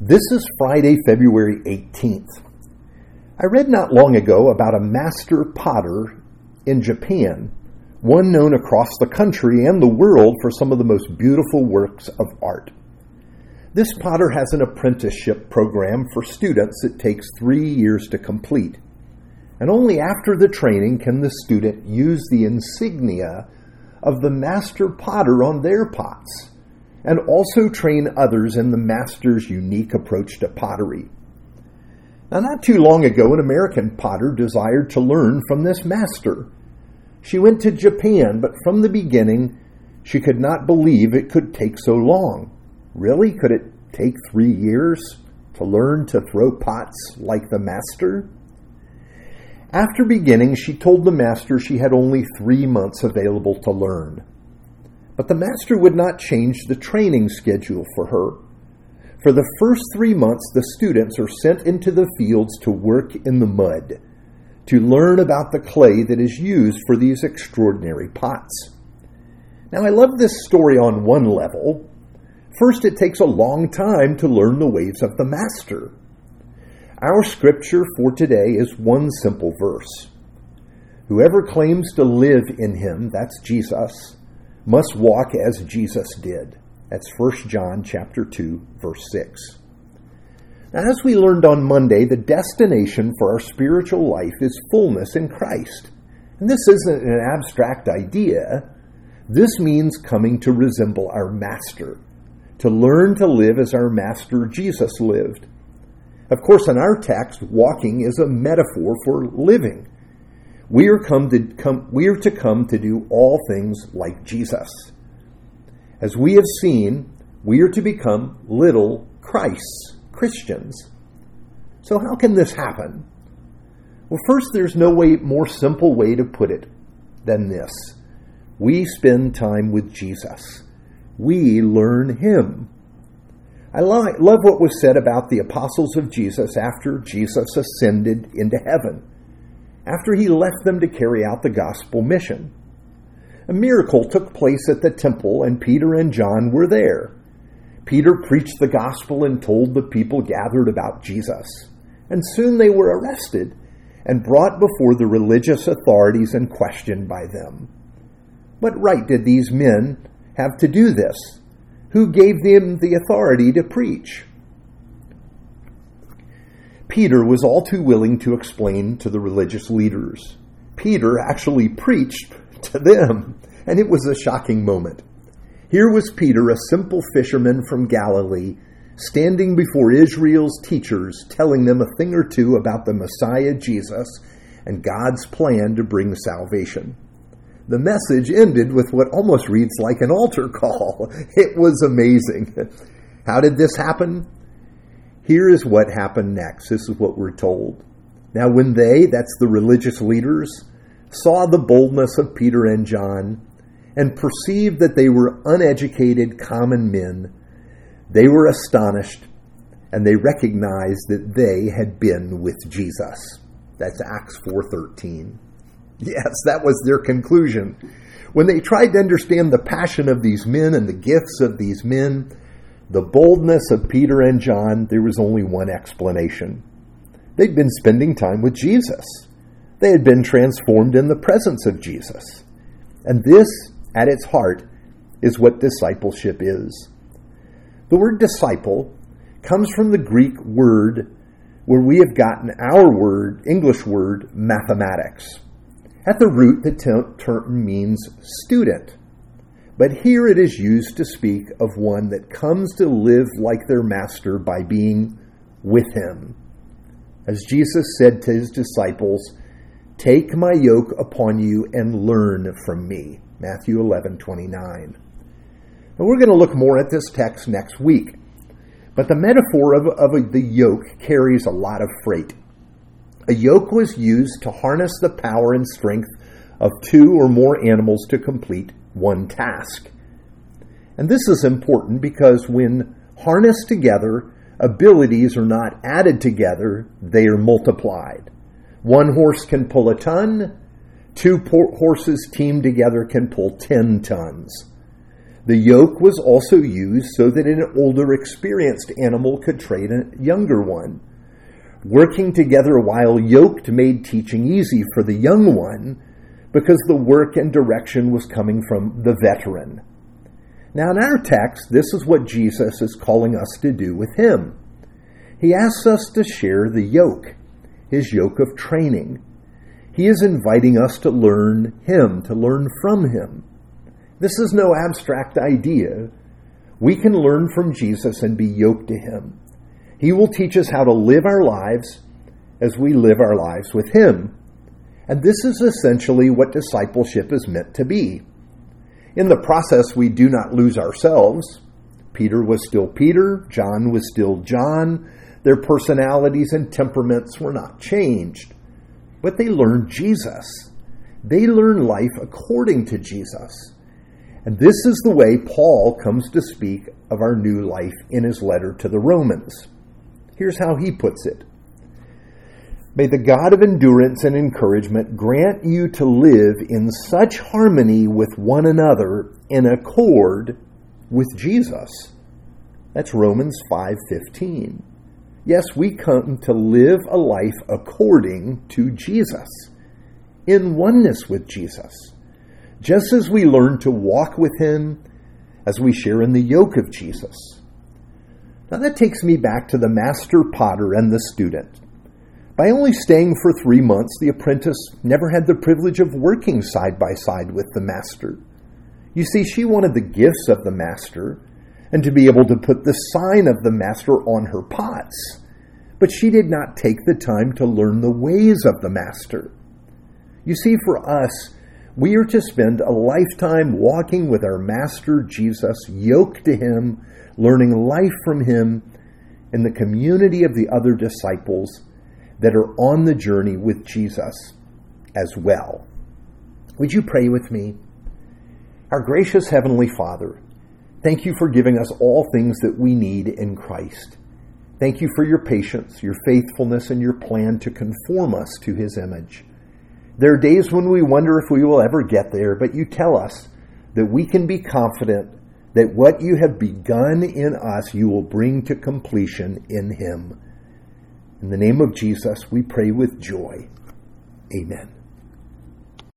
This is Friday, February 18th. I read not long ago about a master potter in Japan, one known across the country and the world for some of the most beautiful works of art. This potter has an apprenticeship program for students that takes three years to complete. And only after the training can the student use the insignia of the master potter on their pots and also train others in the master's unique approach to pottery. Now, not too long ago, an American potter desired to learn from this master. She went to Japan, but from the beginning, she could not believe it could take so long. Really? Could it take three years to learn to throw pots like the master? After beginning, she told the master she had only three months available to learn. But the master would not change the training schedule for her. For the first three months, the students are sent into the fields to work in the mud, to learn about the clay that is used for these extraordinary pots. Now, I love this story on one level. First, it takes a long time to learn the ways of the master. Our scripture for today is one simple verse. Whoever claims to live in him, that's Jesus, must walk as Jesus did. That's 1 John chapter 2 verse 6. Now, as we learned on Monday, the destination for our spiritual life is fullness in Christ. And this isn't an abstract idea. This means coming to resemble our master, to learn to live as our master Jesus lived. Of course, in our text, walking is a metaphor for living. We are, come to come, we are to come to do all things like Jesus. As we have seen, we are to become little Christs, Christians. So, how can this happen? Well, first, there's no way, more simple way to put it than this we spend time with Jesus, we learn Him. I love what was said about the apostles of Jesus after Jesus ascended into heaven after he left them to carry out the gospel mission. A miracle took place at the temple, and Peter and John were there. Peter preached the gospel and told the people gathered about Jesus. And soon they were arrested and brought before the religious authorities and questioned by them. What right did these men have to do this? Who gave them the authority to preach? Peter was all too willing to explain to the religious leaders. Peter actually preached to them, and it was a shocking moment. Here was Peter, a simple fisherman from Galilee, standing before Israel's teachers, telling them a thing or two about the Messiah Jesus and God's plan to bring salvation. The message ended with what almost reads like an altar call. It was amazing. How did this happen? Here is what happened next. This is what we're told. Now, when they, that's the religious leaders, saw the boldness of Peter and John and perceived that they were uneducated common men, they were astonished and they recognized that they had been with Jesus. That's Acts 4:13. Yes, that was their conclusion. When they tried to understand the passion of these men and the gifts of these men, the boldness of Peter and John, there was only one explanation. They'd been spending time with Jesus. They had been transformed in the presence of Jesus. And this, at its heart, is what discipleship is. The word disciple comes from the Greek word where we have gotten our word, English word, mathematics. At the root, the term means student. But here it is used to speak of one that comes to live like their master by being with him. As Jesus said to his disciples, Take my yoke upon you and learn from me. Matthew 11 29. Now we're going to look more at this text next week. But the metaphor of, of the yoke carries a lot of freight. A yoke was used to harness the power and strength of two or more animals to complete one task. And this is important because when harnessed together, abilities are not added together, they are multiplied. One horse can pull a ton, two horses teamed together can pull 10 tons. The yoke was also used so that an older, experienced animal could train a younger one. Working together while yoked made teaching easy for the young one because the work and direction was coming from the veteran. Now, in our text, this is what Jesus is calling us to do with him. He asks us to share the yoke, his yoke of training. He is inviting us to learn him, to learn from him. This is no abstract idea. We can learn from Jesus and be yoked to him. He will teach us how to live our lives as we live our lives with him. And this is essentially what discipleship is meant to be. In the process, we do not lose ourselves. Peter was still Peter, John was still John. Their personalities and temperaments were not changed. But they learned Jesus. They learned life according to Jesus. And this is the way Paul comes to speak of our new life in his letter to the Romans. Here's how he puts it May the God of endurance and encouragement grant you to live in such harmony with one another in accord with Jesus. That's Romans 5:15. Yes, we come to live a life according to Jesus, in oneness with Jesus just as we learn to walk with Him as we share in the yoke of Jesus. Now that takes me back to the master potter and the student. By only staying for three months, the apprentice never had the privilege of working side by side with the master. You see, she wanted the gifts of the master and to be able to put the sign of the master on her pots. But she did not take the time to learn the ways of the master. You see, for us, we are to spend a lifetime walking with our Master Jesus, yoked to Him, learning life from Him, in the community of the other disciples that are on the journey with Jesus as well. Would you pray with me? Our gracious Heavenly Father, thank you for giving us all things that we need in Christ. Thank you for your patience, your faithfulness, and your plan to conform us to His image. There are days when we wonder if we will ever get there, but you tell us that we can be confident that what you have begun in us, you will bring to completion in Him. In the name of Jesus, we pray with joy. Amen.